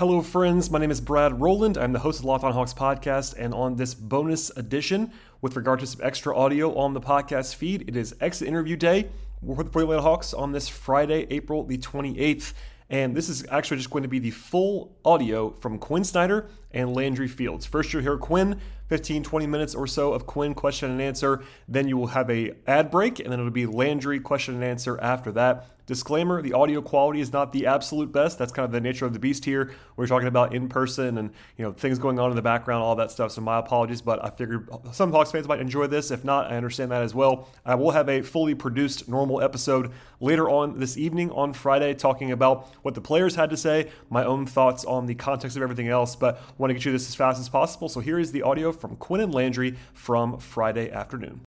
Hello, friends. My name is Brad Rowland. I'm the host of the Locked On Hawks podcast, and on this bonus edition, with regard to some extra audio on the podcast feed, it is exit interview day with the Atlanta Hawks on this Friday, April the 28th. And this is actually just going to be the full audio from Quin Snyder and Landry Fields. First, you'll hear Quin, 15, 20 minutes or so of Quin question and answer. Then you will have a ad break, and then it'll be Landry question and answer after that. Disclaimer: the audio quality is not the absolute best. That's kind of the nature of the beast here. We're talking about in person and you know things going on in the background, all that stuff. So my apologies, but I figured some Hawks fans might enjoy this. If not, I understand that as well. I will have a fully produced normal episode later on this evening on Friday, talking about what the players had to say, my own thoughts on the context of everything else. But want to get you this as fast as possible. So here is the audio from Quin and Landry from Friday afternoon.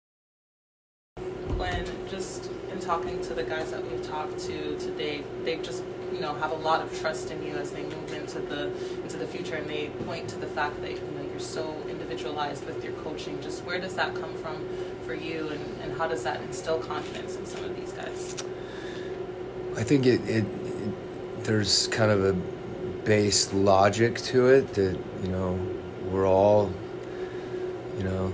Quin, just in talking to the guys that we've talked to today, they just you know have a lot of trust in you as they move into the into the future, and they point to the fact that you know you're so individualized with your coaching. Just where does that come from for you, and, and how does that instill confidence in some of these guys? I think it, it, it there's kind of a base logic to it that you know we're all you know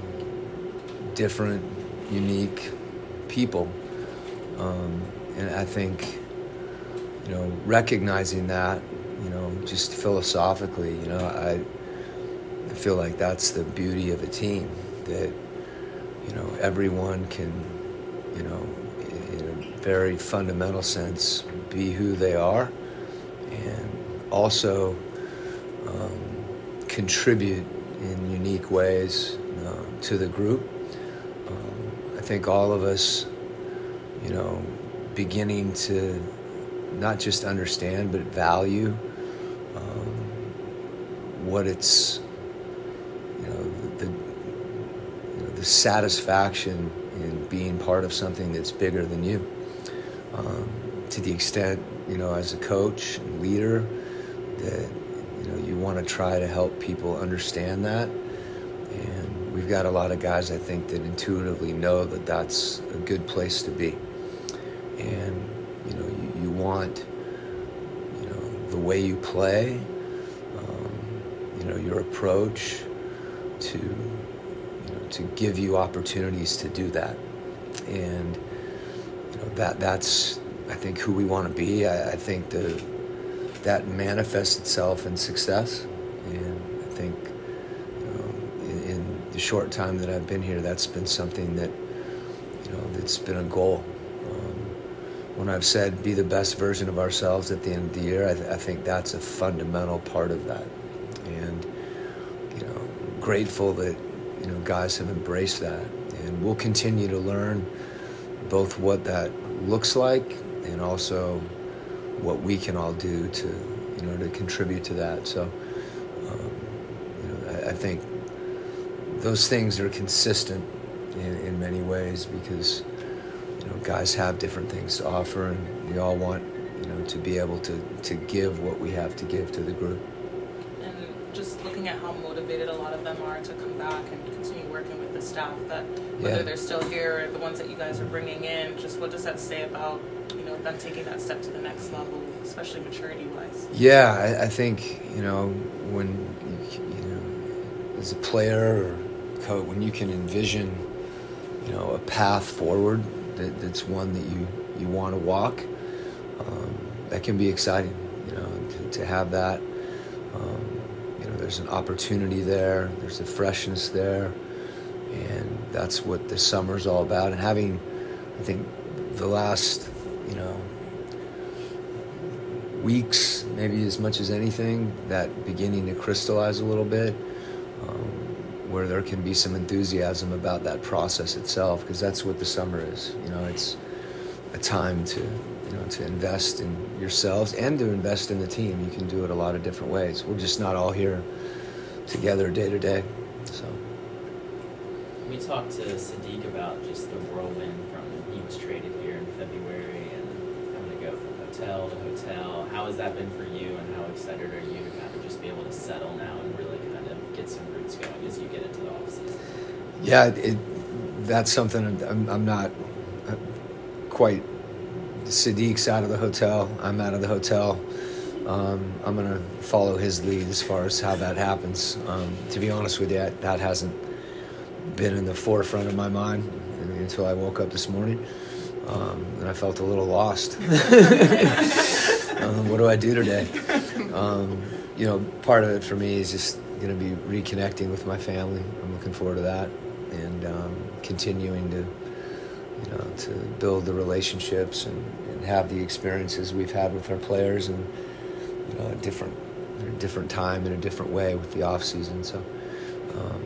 different unique people. Um, and i think you know recognizing that you know just philosophically you know i I feel like that's the beauty of a team that you know everyone can you know in a very fundamental sense be who they are and also um, contribute in unique ways uh, to the group. Um, I think all of us, you know, beginning to not just understand but value um, what it's, you know, the, you know, the satisfaction in being part of something that's bigger than you. Um, to the extent, you know, as a coach and leader, that you know you want to try to help people understand that we've got a lot of guys i think that intuitively know that that's a good place to be. And you know you, you want you know the way you play um, you know your approach to you know to give you opportunities to do that. And you know that that's i think who we want to be. I, I think the that manifests itself in success. And I think you know, in, in, the short time that I've been here, that's been something that you know that's been a goal. Um, when I've said be the best version of ourselves at the end of the year, I, th- I think that's a fundamental part of that. And you know, grateful that you know guys have embraced that, and we'll continue to learn both what that looks like and also what we can all do to you know to contribute to that. So um, you know, I, I, think those things are consistent in, in many ways because you know guys have different things to offer, and we all want you know to be able to to give what we have to give to the group. And just looking at how motivated a lot of them are to come back and continue working with the staff, that whether yeah. they're still here or the ones that you guys are bringing in, just what does that say about you know them taking that step to the next level, especially maturity wise? Yeah, I, I think you know when you know as a player or when you can envision you know a path forward that, that's one that you you want to walk, um, that can be exciting. You know, to, to have that. Um, you know, there's an opportunity there. There's a freshness there, and that's what the summer's all about. And having, I think, the last you know, weeks, maybe as much as anything, that beginning to crystallize a little bit, where there can be some enthusiasm about that process itself, because that's what the summer is. You know, it's a time to, you know, to invest in yourselves and to invest in the team. You can do it a lot of different ways. We're just not all here together day to day, so. we talked to Saddiq about just the whirlwind from he was traded here in February and having to go from hotel to hotel. How has that been for you, and how excited are you to kind of just be able to settle now and get some roots going as you get into the off season? Yeah, it, that's something I'm, I'm not uh, quite. Saddiq's out of the hotel. I'm out of the hotel. Um, I'm going to follow his lead as far as how that happens. Um, to be honest with you, that hasn't been in the forefront of my mind until I woke up this morning. Um, and I felt a little lost. um, what do I do today? Um, you know, part of it for me is just going to be reconnecting with my family. I'm looking forward to that, and um, continuing to, you know, to build the relationships and, and have the experiences we've had with our players and you know, a different, a different time in a different way with the off season. So, um,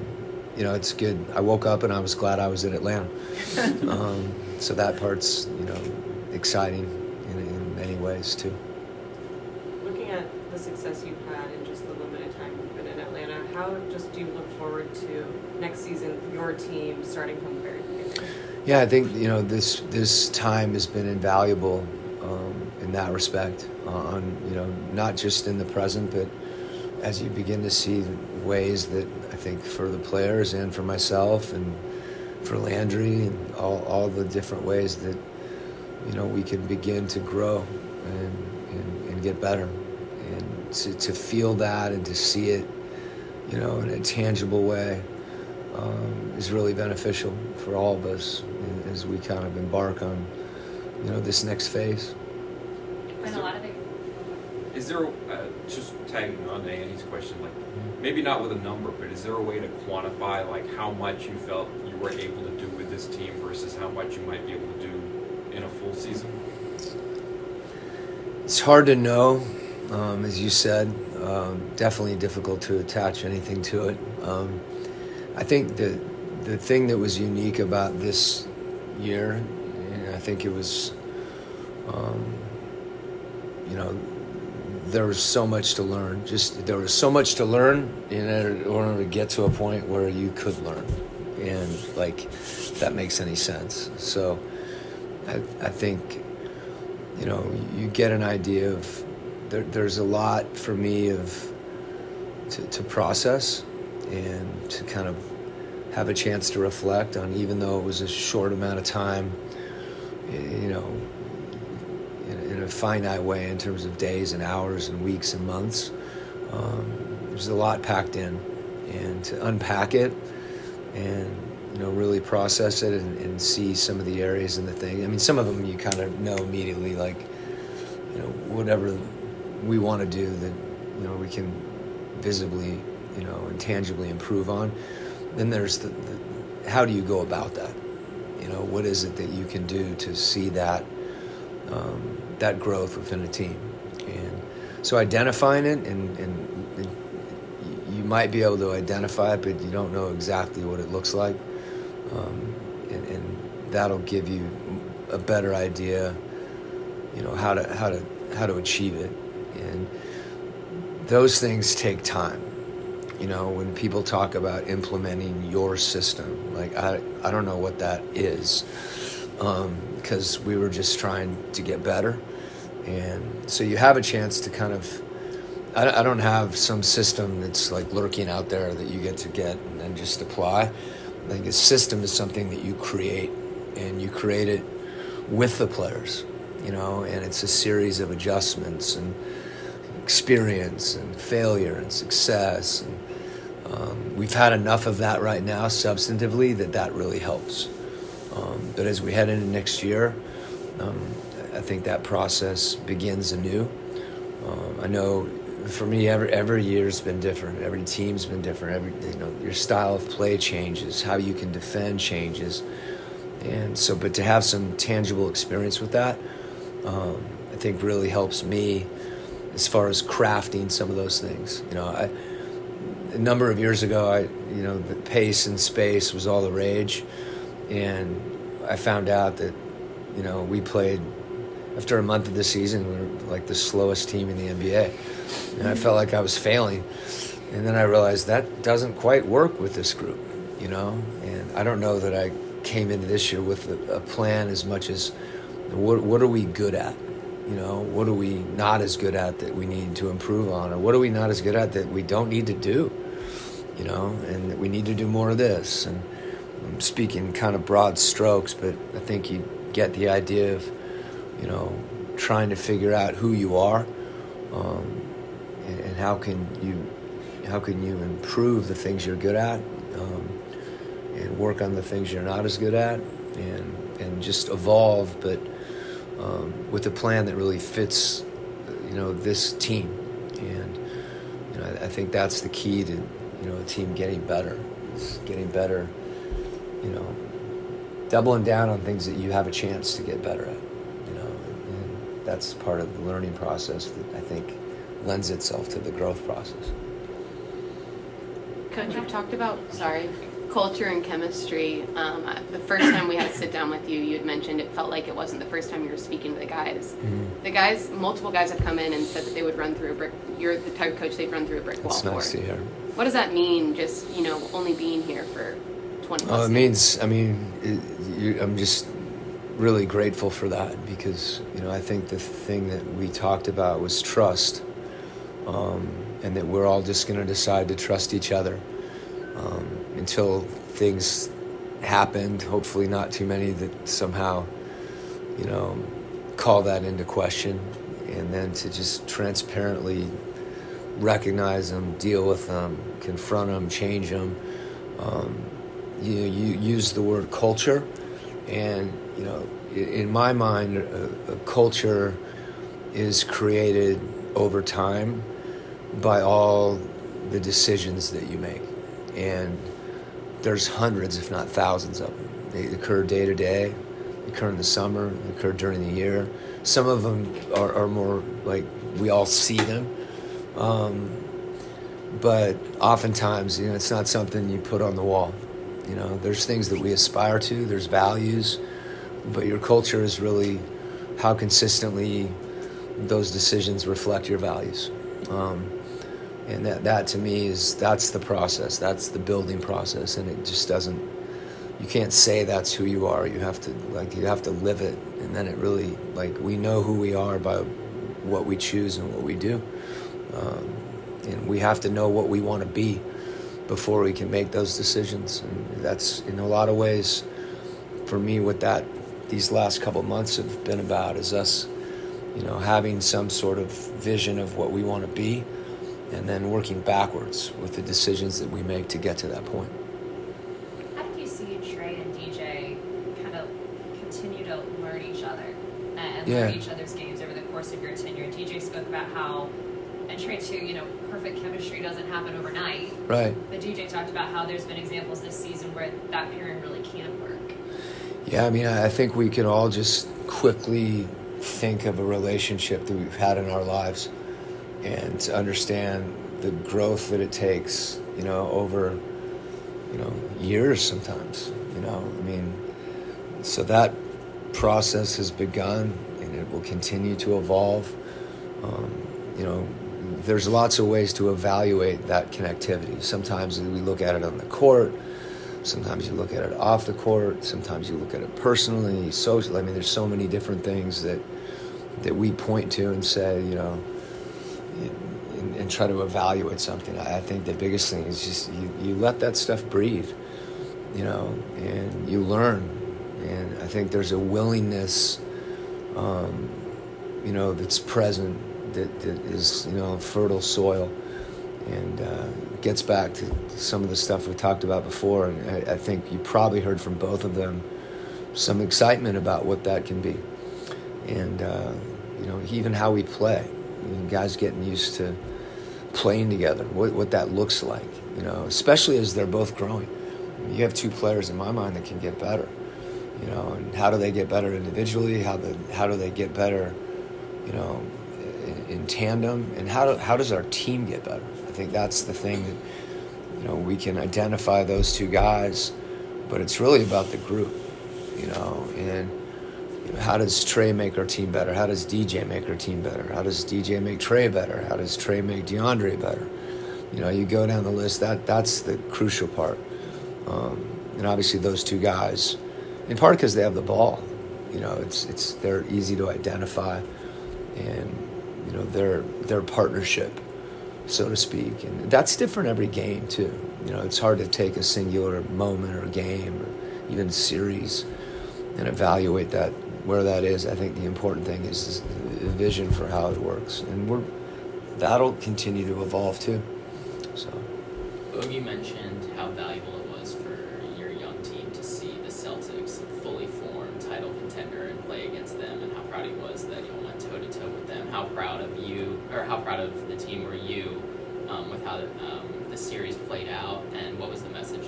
you know, it's good. I woke up and I was glad I was in Atlanta. um, so that part's, you know, exciting in, in many ways too. Looking at the success you've had in just the limited time you've been in Atlanta, how just do you look forward to next season, your team starting from the very beginning? Yeah, I think you know this this time has been invaluable um, in that respect. On you know not just in the present, but as you begin to see ways that I think for the players and for myself and for Landry and all, all the different ways that you know we can begin to grow and, and, and get better and to, to feel that and to see it you know in a tangible way um, is really beneficial for all of us as we kind of embark on you know this next phase. And a lot of it. Is there, uh, just tagging on to Annie's question, like maybe not with a number, but is there a way to quantify like how much you felt you were able to do with this team versus how much you might be able to do in a full season? It's hard to know, um, as you said. Um, definitely difficult to attach anything to it. Um, I think the the thing that was unique about this year, I think it was, um, you know, there was so much to learn. Just there was so much to learn in order to get to a point where you could learn, and like that makes any sense. So, I, I think, you know, you get an idea of there, there's a lot for me of to, to process and to kind of have a chance to reflect on, even though it was a short amount of time, you know, in, in a finite way in terms of days and hours and weeks and months. Um, there's a lot packed in, and to unpack it and you know really process it and, and see some of the areas in the thing. I mean, some of them you kind of know immediately, like you know whatever we want to do that you know we can visibly you know and tangibly improve on then there's the, the, how do you go about that? You know what is it that you can do to see that um, that growth within a team? And so identifying it and, and, and, you might be able to identify it but you don't know exactly what it looks like. Um, and, and that'll give you a better idea you know how to how to how to achieve it and those things take time. You know when people talk about implementing your system like i, I don't know what that is because um, we were just trying to get better. And so you have a chance to kind of I, I don't have some system that's like lurking out there that you get to get and then just apply. I think a system is something that you create and you create it with the players you know and it's a series of adjustments. And experience and failure and success and um, we've had enough of that right now, substantively, that that really helps. Um, but as we head into next year, um, I think that process begins anew. Um, I know for me, every every year's been different. Every team's been different. Every you know, your style of play changes. How you can defend changes. And so, but to have some tangible experience with that, um, I think really helps me as far as crafting some of those things. You know, I a number of years ago, I you know the pace and space was all the rage, and I found out that you know we played after a month of the season we were like the slowest team in the NBA, and I felt like I was failing, and then I realized that doesn't quite work with this group, you know. And I don't know that I came into this year with a, a plan as much as what what are we good at, you know. What are we not as good at that we need to improve on, or what are we not as good at that we don't need to do, you know, and we need to do more of this. And I'm speaking kind of broad strokes, but I think you get the idea of, you know, trying to figure out who you are, um, and, and, how can you how can you improve the things you're good at, um, and work on the things you're not as good at, and and just evolve, but um, with a plan that really fits, you know, this team, and you know, I, I think that's the key to you know a team getting better, it's getting better, you know, doubling down on things that you have a chance to get better at You And that's part of the learning process that I think lends itself to the growth process. Coach, you've talked about, sorry, culture and chemistry. Um, the first time we had to sit down with you, you had mentioned it felt like it wasn't the first time you were speaking to the guys. Mm-hmm. The guys, multiple guys have come in and said that they would run through a brick. You're the type of coach they'd run through a brick wall That's nice for. to hear. What does that mean? Just you know, only being here for twenty. Oh, it means. I mean, it, you, I'm just really grateful for that because you know I think the thing that we talked about was trust, um, and that we're all just going to decide to trust each other um, until things happened. Hopefully, not too many that somehow, you know, call that into question, and then to just transparently recognize them, deal with them, confront them, change them. Um, you you use the word culture, and you know, in my mind, a, a culture is created over time by all the decisions that you make. And there's hundreds, if not thousands of them. They occur day to day, occur in the summer, occur during the year. Some of them are, are more like we all see them. Um, but oftentimes, you know, it's not something you put on the wall. You know, there's things that we aspire to, there's values, but your culture is really how consistently those decisions reflect your values. Um, and that, that to me is that's the process. That's the building process. And it just doesn't you can't say that's who you are. You have to like you have to live it. And then it really like we know who we are by what we choose and what we do. Um, and we have to know what we want to be before we can make those decisions. And that's in a lot of ways for me what that these last couple months have been about is us, you know, having some sort of vision of what we want to be and then working backwards with the decisions that we make to get to that point. How did you see Trey and DJ kind of continue to learn each other and yeah. learn each other's games over the course of your tenure? DJ spoke about how, and Trey too, you know, perfect chemistry doesn't happen overnight. Right. But DJ talked about how there's been examples this season where that pairing really can work. Yeah, I mean, I think we can all just quickly think of a relationship that we've had in our lives and to understand the growth that it takes, you know, over, you know, years sometimes, you know. I mean, so that process has begun and it will continue to evolve. Um, you know, there's lots of ways to evaluate that connectivity. Sometimes we look at it on the court Sometimes you look at it off the court. Sometimes you look at it personally, social. I mean, there's so many different things that that we point to and say, you know, and, and try to evaluate something. I think the biggest thing is just you, you let that stuff breathe, you know, and you learn. And I think there's a willingness, um, you know, that's present that, that is, you know, fertile soil and uh, gets back to some of the stuff we talked about before. And I, I, think you probably heard from both of them some excitement about what that can be, and uh, you know even how we play. Guys getting used to playing together, what, what that looks like. You know, especially as they're both growing. you have two players in my mind that can get better. You know, and how do they get better individually? How the how do they get better? You know, in, in tandem, and how do, how does our team get better? I think that's the thing that you know we can identify those two guys, but it's really about the group, you know. And how does Trey make our team better? How does DJ make our team better? How does DJ make Trey better? How does Trey make De'Andre better? You know, you go down the list. That that's the crucial part. Um, and obviously, those two guys, in part because they have the ball, you know, it's it's they're easy to identify, and you know their their partnership, so to speak, and that's different every game too. You know, it's hard to take a singular moment or game or even series and evaluate that where that is. I think the important thing is the vision for how it works, and we're that'll continue to evolve too. So. You mentioned how valuable it was for your young team to see the Celtics fully formed title contender and play against them, and how proud he was that you went toe to toe with them. How proud of you, or how proud of the team were you um, with how um, the series played out, and what was the message?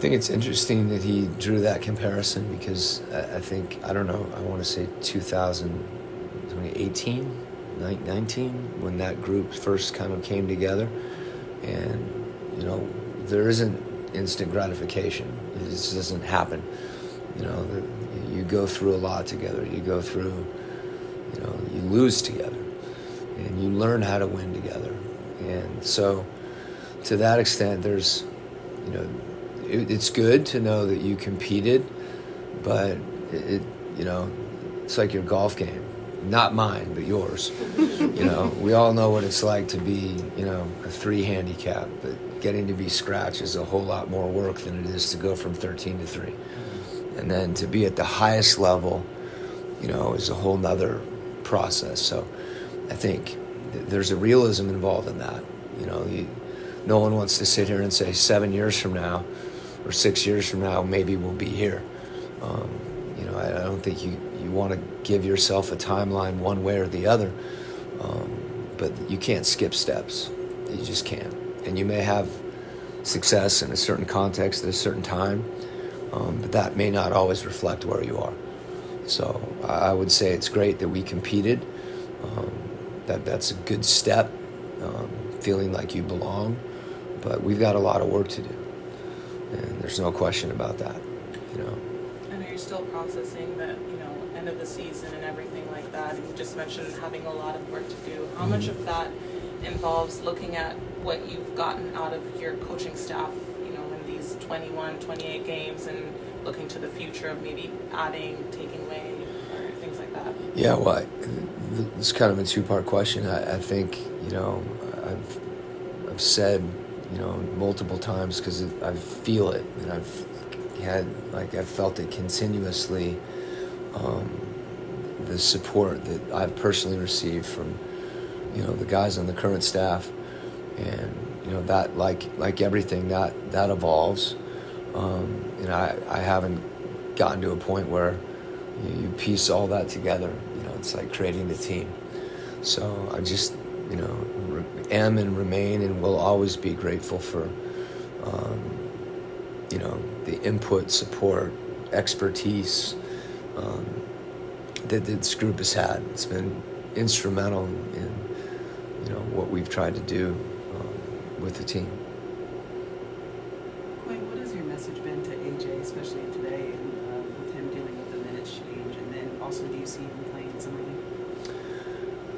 I think it's interesting that he drew that comparison because I think, I don't know, I want to say 2000, 2018, 19, when that group first kind of came together. And, you know, there isn't instant gratification. It just doesn't happen. You know, you go through a lot together. You go through, you know, you lose together. And you learn how to win together. And so, to that extent, there's, you know, it, it's good to know that you competed, but it, it, you know, it's like your golf game. Not mine, but yours. you know, we all know what it's like to be, you know, a three handicap, but getting to be scratch is a whole lot more work than it is to go from 13 to 3. And then to be at the highest level, you know, is a whole nother process. So I think th- there's a realism involved in that. You know, you, no one wants to sit here and say seven years from now or six years from now, maybe we'll be here. Um, you know, I, I don't think you, you want to give yourself a timeline one way or the other, um, but you can't skip steps. You just can't. And you may have success in a certain context at a certain time, um, but that may not always reflect where you are. So I would say it's great that we competed. Um, that that's a good step, um, feeling like you belong. But we've got a lot of work to do, and there's no question about that. You know. I know you're still processing the, you know, end of the season and everything like that. And you just mentioned having a lot of work to do. How much of mm-hmm. that involves looking at what you've gotten out of your coaching staff, you know, in these 21, 28 games and looking to the future of maybe adding, taking away, or things like that? Yeah, well, I, it's kind of a two-part question. I, I think you know I've I've said you know multiple times because I feel it and I've had like I've felt it continuously. Um, the support that I've personally received from you know the guys on the current staff, and you know that like like everything that that evolves. Um, and I I haven't gotten to a point where you, you piece all that together. You know, it's like creating the team. So I just, you know, am and remain and will always be grateful for, um, you know, the input, support, expertise um, that this group has had. It's been instrumental in, you know, what we've tried to do um, with the team. What has your message been to AJ, especially today, and uh, with him dealing with the minutes change? And then also, do you see him playing?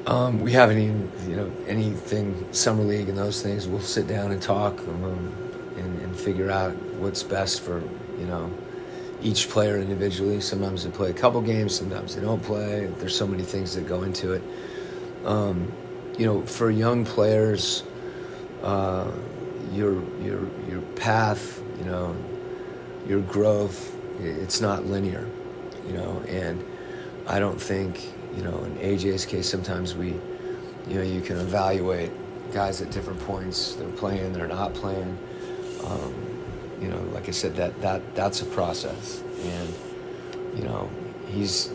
Um, we haven't even, you know, anything summer league and those things. We'll sit down and talk um, and, and figure out what's best for, you know, each player individually. Sometimes they play a couple games, sometimes they don't play. There's so many things that go into it. Um, you know, for young players, uh, your your your path, you know, your growth, it's not linear, you know, and I don't think, you know, in AJ's case, sometimes we, you know, you can evaluate guys at different points. They're playing, they're not playing. Um, you know, like I said, that that that's a process, and you know, he's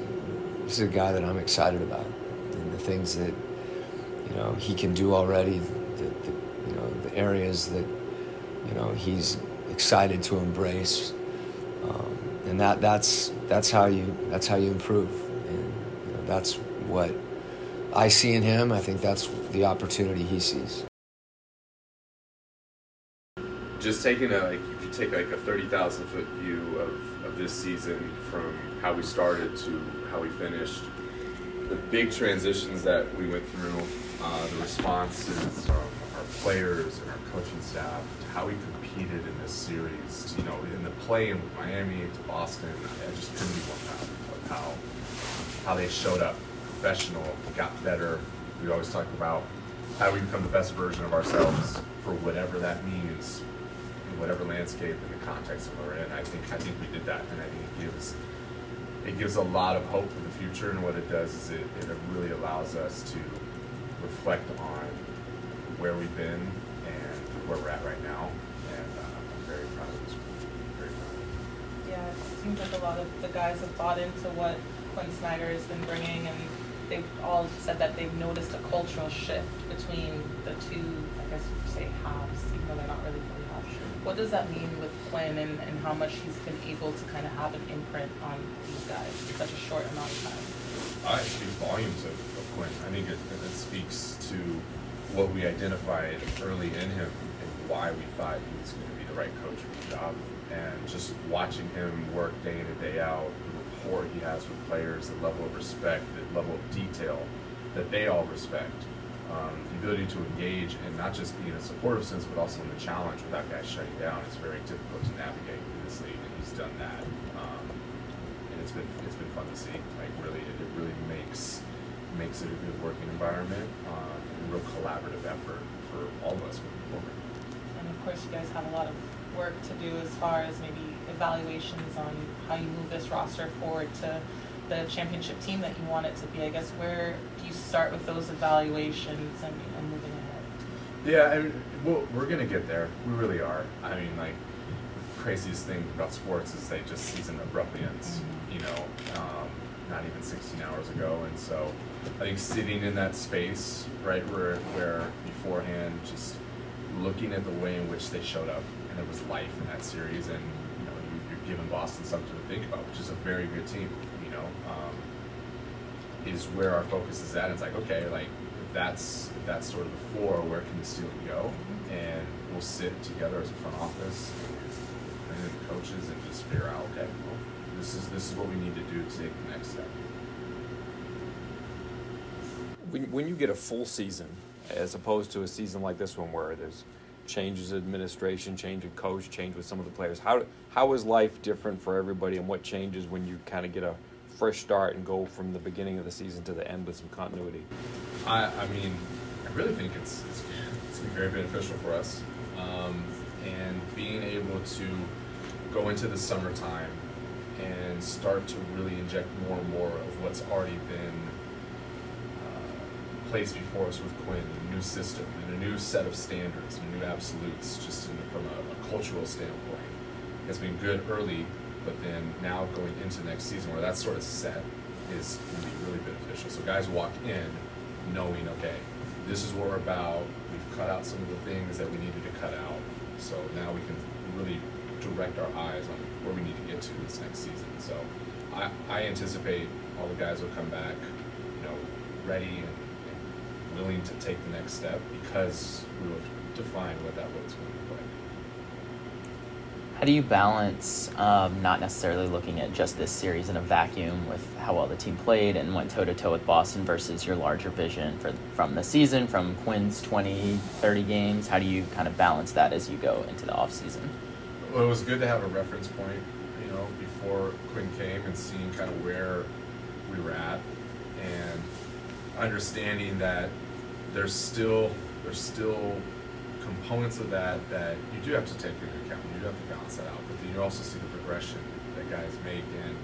he's a guy that I'm excited about, and the things that you know he can do already, the, the you know the areas that you know he's excited to embrace, um, and that that's that's how you that's how you improve, that's what I see in him. I think that's the opportunity he sees. just taking a like if you take like a thirty thousand foot view of, of this season from how we started to how we finished, the big transitions that we went through, uh, the responses from our players and our coaching staff, to how we competed in this series, you know, in the play in Miami to Boston, I just couldn't be more proud how how they showed up, professional, got better. We always talk about how we become the best version of ourselves for whatever that means, in whatever landscape and the context that we're in. I think I think we did that, and I think it gives it gives a lot of hope for the future. And what it does is it, it really allows us to reflect on where we've been and where we're at right now. And uh, I'm very proud of this group. Very proud. Yeah, it seems like a lot of the guys have bought into what Quin Snyder has been bringing, and they've all said that they've noticed a cultural shift between the two, I guess you could say halves, even though they're not really fully halves. What does that mean with Quin and, and how much he's been able to kind of have an imprint on these guys in such a short amount of time? I speaks volumes of, of Quin. I think it, it speaks to what we identified early in him and why we thought he was going to be the right coach for the job. And just watching him work day in and day out, the rapport he has with players, the level of respect, the level of detail that they all respect, um, the ability to engage and not just be in a supportive sense, but also in the challenge without guys shutting down It's very difficult to navigate in this league, and he's done that. Um, and it's been it's been fun to see. Like really, it, it really makes makes it a good working environment, um, a real collaborative effort for all of us moving forward. And of course, you guys have a lot of work to do as far as maybe evaluations on how you move this roster forward to the championship team that you want it to be. I guess where do you start with those evaluations and, and moving ahead? Yeah, I mean, we'll, we're gonna get there. We really are. I mean, like, the craziest thing about sports is they just season abruptly ends. You know, um, not even 16 hours ago, and so I think sitting in that space, right, where where beforehand, just looking at the way in which they showed up, there was life in that series, and you know, you, you're giving Boston something to think about, which is a very good team. You know, um, is where our focus is at. It's like, okay, like if that's if that's sort of the floor, where can the ceiling go? And we'll sit together as a front office and the coaches and just figure out, okay, well, this is this is what we need to do to take the next step. When, when you get a full season, as opposed to a season like this one where there's changes in administration, change in coach, change with some of the players, how, how is life different for everybody and what changes when you kind of get a fresh start and go from the beginning of the season to the end with some continuity? I, I mean, I really think it's, it's, it's gonna be very beneficial for us. Um, and being able to go into the summertime and start to really inject more and more of what's already been placed before us with Quin, a new system and a new set of standards and new absolutes, just in, from a, a cultural standpoint, has been good early. But then now going into next season, where that's sort of set, is going to be really beneficial. So guys walk in knowing, okay, this is what we're about. We've cut out some of the things that we needed to cut out. So now we can really direct our eyes on where we need to get to this next season. So I, I anticipate all the guys will come back, you know, ready and willing to take the next step because we will define what that looks going to look like. How do you balance um, not necessarily looking at just this series in a vacuum with how well the team played and went toe to toe with Boston versus your larger vision for from the season, from Quin's 20, 30 games? How do you kind of balance that as you go into the offseason? Well, it was good to have a reference point, you know, before Quin came and seeing kind of where we were at, and understanding that there's still there's still components of that that you do have to take into account. You do have to balance that out, but then you also see the progression that guys make, and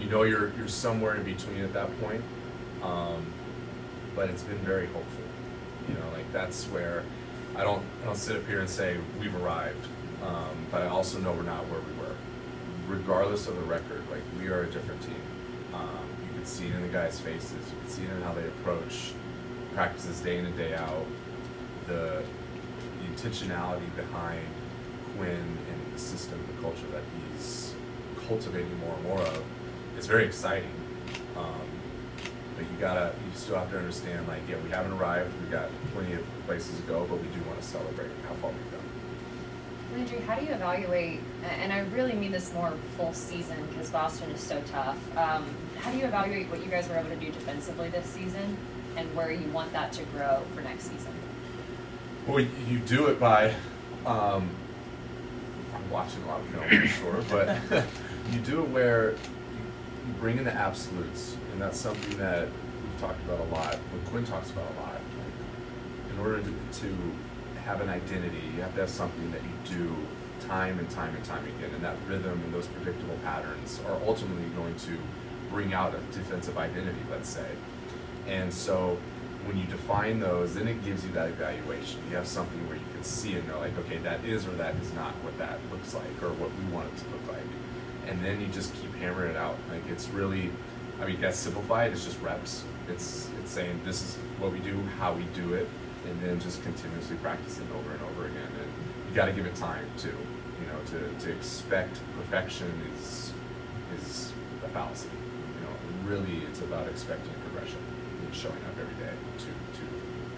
you know you're you're somewhere in between at that point. Um, but it's been very hopeful. You know, like that's where I don't I don't sit up here and say we've arrived, um, but I also know we're not where we were. Regardless of the record, like we are a different team. Um, you can see it in the guys' faces. You can see it in how they approach practices day in and day out. The intentionality behind Quin and the system, the culture that he's cultivating more and more of, it's very exciting. Um, but you gotta, you still have to understand, like, yeah, we haven't arrived. We got plenty of places to go, but we do want to celebrate how far we've come. Landry, how do you evaluate, and I really mean this more full season because Boston is so tough. Um, how do you evaluate what you guys were able to do defensively this season and where you want that to grow for next season? Well, you do it by. Um, I'm watching a lot of film for sure, but you do it where you, you bring in the absolutes, and that's something that we've talked about a lot. What Quin talks about a lot. Like, in order to, to have an identity, you have to have something that you do time and time and time again, and that rhythm and those predictable patterns are ultimately going to bring out a defensive identity, let's say. And so when you define those, then it gives you that evaluation. You have something where you can see and know, like, okay, that is or that is not what that looks like or what we want it to look like. And then you just keep hammering it out. Like, it's really, I mean, that's simplified, it's just reps. It's, it's saying this is what we do, how we do it, and then just continuously practicing over and over again. And you got to give it time too. You know, to, to expect perfection is is a fallacy. You know, really, it's about expecting progression showing up every day to to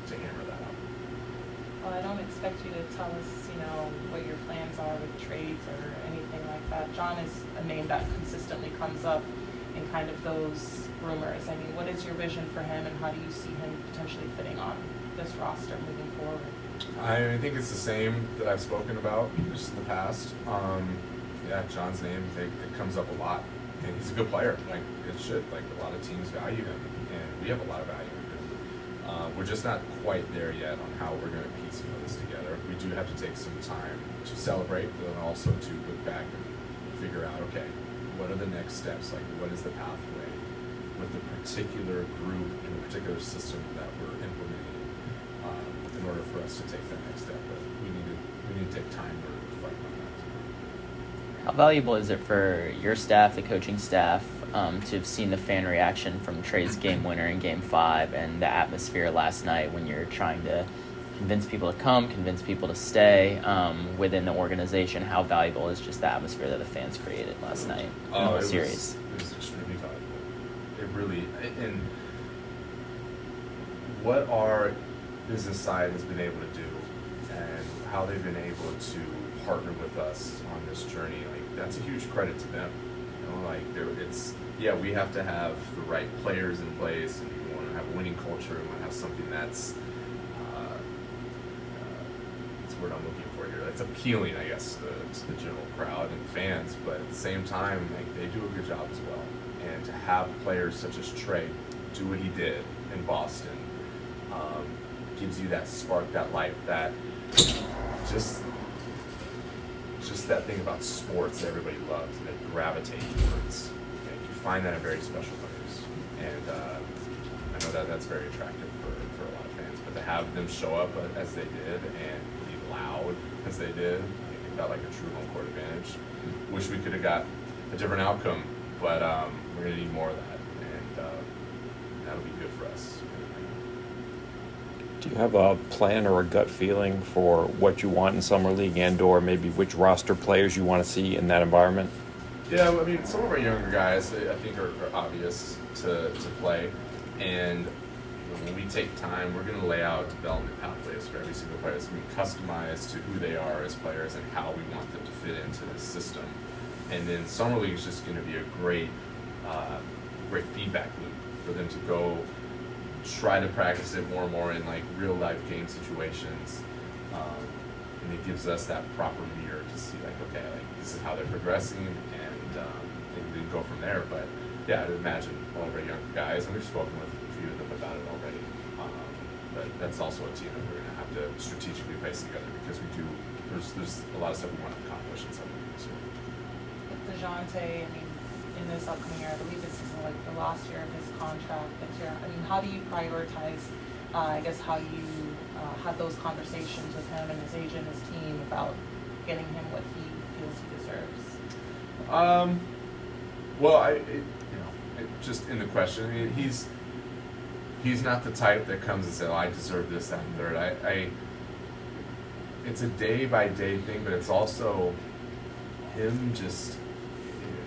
to hammer that out. Well, I don't expect you to tell us, you know, what your plans are with trades or anything like that. John is a name that consistently comes up in kind of those rumors. I mean, what is your vision for him, and how do you see him potentially fitting on this roster moving forward? I think it's the same that I've spoken about just in the past. Um, yeah, John's name it, it comes up a lot, and he's a good player. Like it should. Like a lot of teams value him, and we have a lot of value in him. Uh, we're just not quite there yet on how we're going to piecemeal this together. We do have to take some time to celebrate, but then also to look back and figure out, okay, what are the next steps? Like, what is the pathway with the particular group and the particular system that we're implementing um, in order for us to take that next step? But we need to we need to take time to. How valuable is it for your staff, the coaching staff, um, to have seen the fan reaction from Trey's game winner in Game Five and the atmosphere last night when you're trying to convince people to come, convince people to stay um, within the organization? How valuable is just the atmosphere that the fans created last night in the Oh, it series? Was, it was extremely valuable. It really and what our business side has been able to do and how they've been able to partner with us on this journey, like that's a huge credit to them. You know, like there, it's yeah, we have to have the right players in place, and we want to have a winning culture, and want to have something that's uh, uh, that's word I'm looking for here. That's appealing, I guess, to the, to the general crowd and fans. But at the same time, like they do a good job as well. And to have players such as Trey do what he did in Boston um, gives you that spark, that life, that just just that thing about sports that everybody loves and they gravitate towards. And you find that in very special players. And uh, I know that that's very attractive for, for a lot of fans. But to have them show up as they did and be loud as they did, it felt like a true home court advantage. Wish we could have got a different outcome, but um, we're going to need more of that. And uh, that'll be good for us. Do you have a plan or a gut feeling for what you want in summer league and/or maybe which roster players you want to see in that environment? Yeah, I mean, some of our younger guys, I think, are, are obvious to, to play. And when we take time, we're going to lay out development pathways for every single player. It's going to be customized to who they are as players and how we want them to fit into this system. And then summer league is just going to be a great, uh, great feedback loop for them to go try to practice it more and more in like real life game situations. Um, and it gives us that proper mirror to see like, okay, like this is how they're progressing and, um, then go from there. But yeah, I'd imagine all of our younger guys, and we've spoken with a few of them about it already. Um, but that's also a team that we're gonna have to strategically place together because we do, there's, there's a lot of stuff we want to accomplish in some of these. Dejounte, I mean, in this upcoming year, I believe this is like the last year of his contract that you're, I mean, how do you prioritize, uh, I guess, how you uh, have those conversations with him and his agent, his team about getting him what he feels he deserves? Um, well, I, it, you know, it, just in the question, I mean, he's he's not the type that comes and says, "Oh, I deserve this, that, and third. I, I, it's a day by day thing, but it's also him just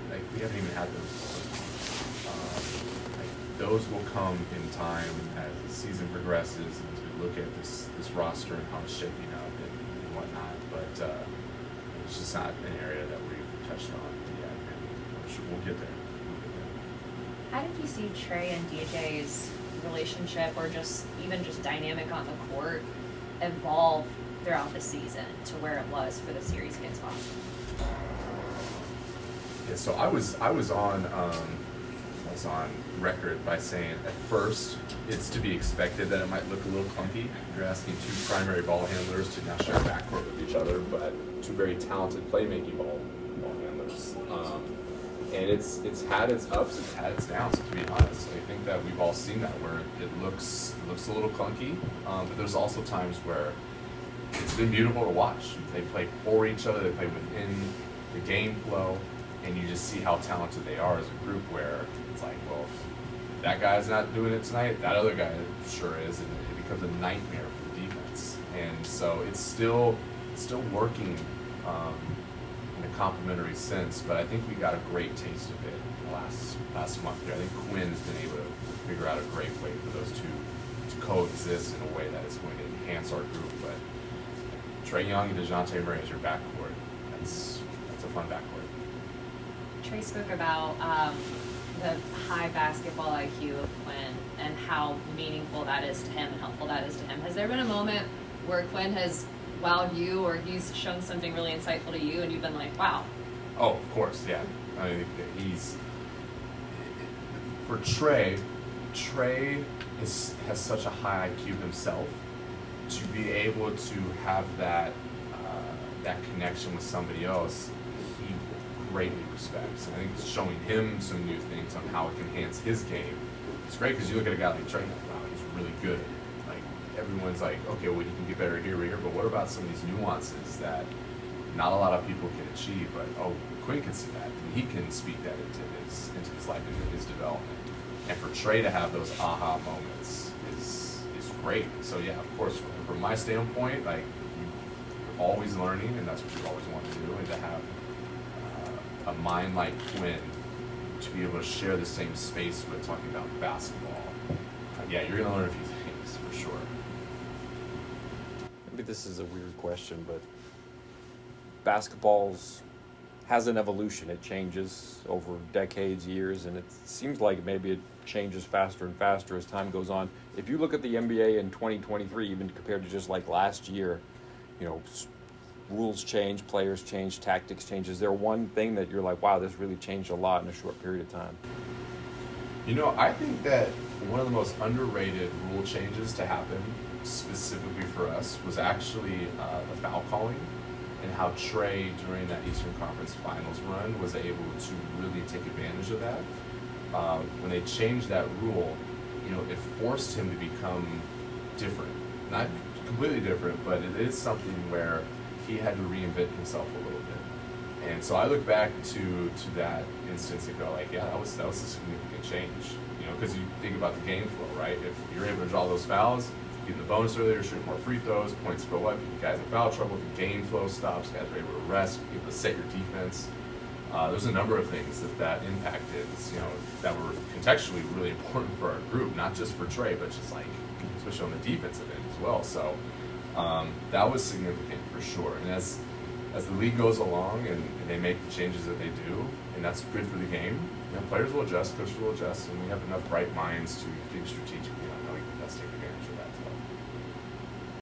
like we haven't even had those. Um, those will come in time as the season progresses and as we look at this this roster and how it's shaping up and, and whatnot. But uh, it's just not an area that we've touched on yet, and I'm sure we'll get there. We'll get there. How did you see Trey and DJ's relationship, or just even just dynamic on the court, evolve throughout the season to where it was for the series against Boston? Yeah, so I was I was on um, I was on record by saying at first it's to be expected that it might look a little clunky. You're asking two primary ball handlers to now share backcourt with each other, but two very talented playmaking ball ball handlers. Um, and it's it's had its ups, it's had its downs. To be honest, I think that we've all seen that where it looks looks a little clunky, um, but there's also times where it's been beautiful to watch. They play for each other, they play within the game flow, and you just see how talented they are as a group. Where it's like, well, that guy's not doing it tonight, that other guy sure is, and it becomes a nightmare for the defense. And so it's still still working um, in a complementary sense, but I think we got a great taste of it last last month. Here, I think Quin's been able to figure out a great way for those two to coexist in a way that is going to enhance our group. But Trae Young and Dejounte Murray as your backcourt, that's that's a fun backcourt. Trae spoke about um, the high basketball IQ of Quin and how meaningful that is to him and helpful that is to him. Has there been a moment where Quin has wowed you or he's shown something really insightful to you and you've been like, wow? Oh, of course, yeah. I mean, he's for Trae. Trae is has such a high IQ himself. To be able to have that uh, that connection with somebody else, greatly respects. And I think it's showing him some new things on how it can enhance his game. It's great because you look at a guy like Trae, wow, he's really good. Like everyone's like, okay, well, he can get better here, or here, but what about some of these nuances that not a lot of people can achieve? But oh, Quin can see that, and he can speak that into his into his life, into his development. And for Trae to have those aha moments is is great. So yeah, of course, from, my standpoint, like you're always learning, and that's what you always want to do, and to have a mind like Quin to be able to share the same space with talking about basketball. Uh, yeah, you're gonna learn a few things for sure. Maybe this is a weird question, but basketball's has an evolution. It changes over decades, years, and it seems like maybe it changes faster and faster as time goes on. If you look at the NBA in 2023, even compared to just like last year, you know, rules change, players change, tactics change. Is there one thing that you're like, wow, this really changed a lot in a short period of time? You know, I think that one of the most underrated rule changes to happen specifically for us was actually uh, the foul calling and how Trae during that Eastern Conference Finals run was able to really take advantage of that. Um, when they changed that rule, you know, it forced him to become different. Not completely different, but it is something where he had to reinvent himself a little bit. And so I look back to to that instance and go like, yeah, that was that was a significant change. You know, because you think about the game flow, right? If you're able to draw those fouls, getting the bonus earlier, shoot more free throws, points go up, you guys in foul trouble, the game flow stops, guys are able to rest, you're able to set your defense. Uh, there's a number of things that that impacted, you know, that were contextually really important for our group, not just for Trae, but just like, especially on the defensive end as well. So um, that was significant for sure. And as as the league goes along and, and they make the changes that they do, and that's good for the game, you know, players will adjust, coaches will adjust, and we have enough bright minds to think strategically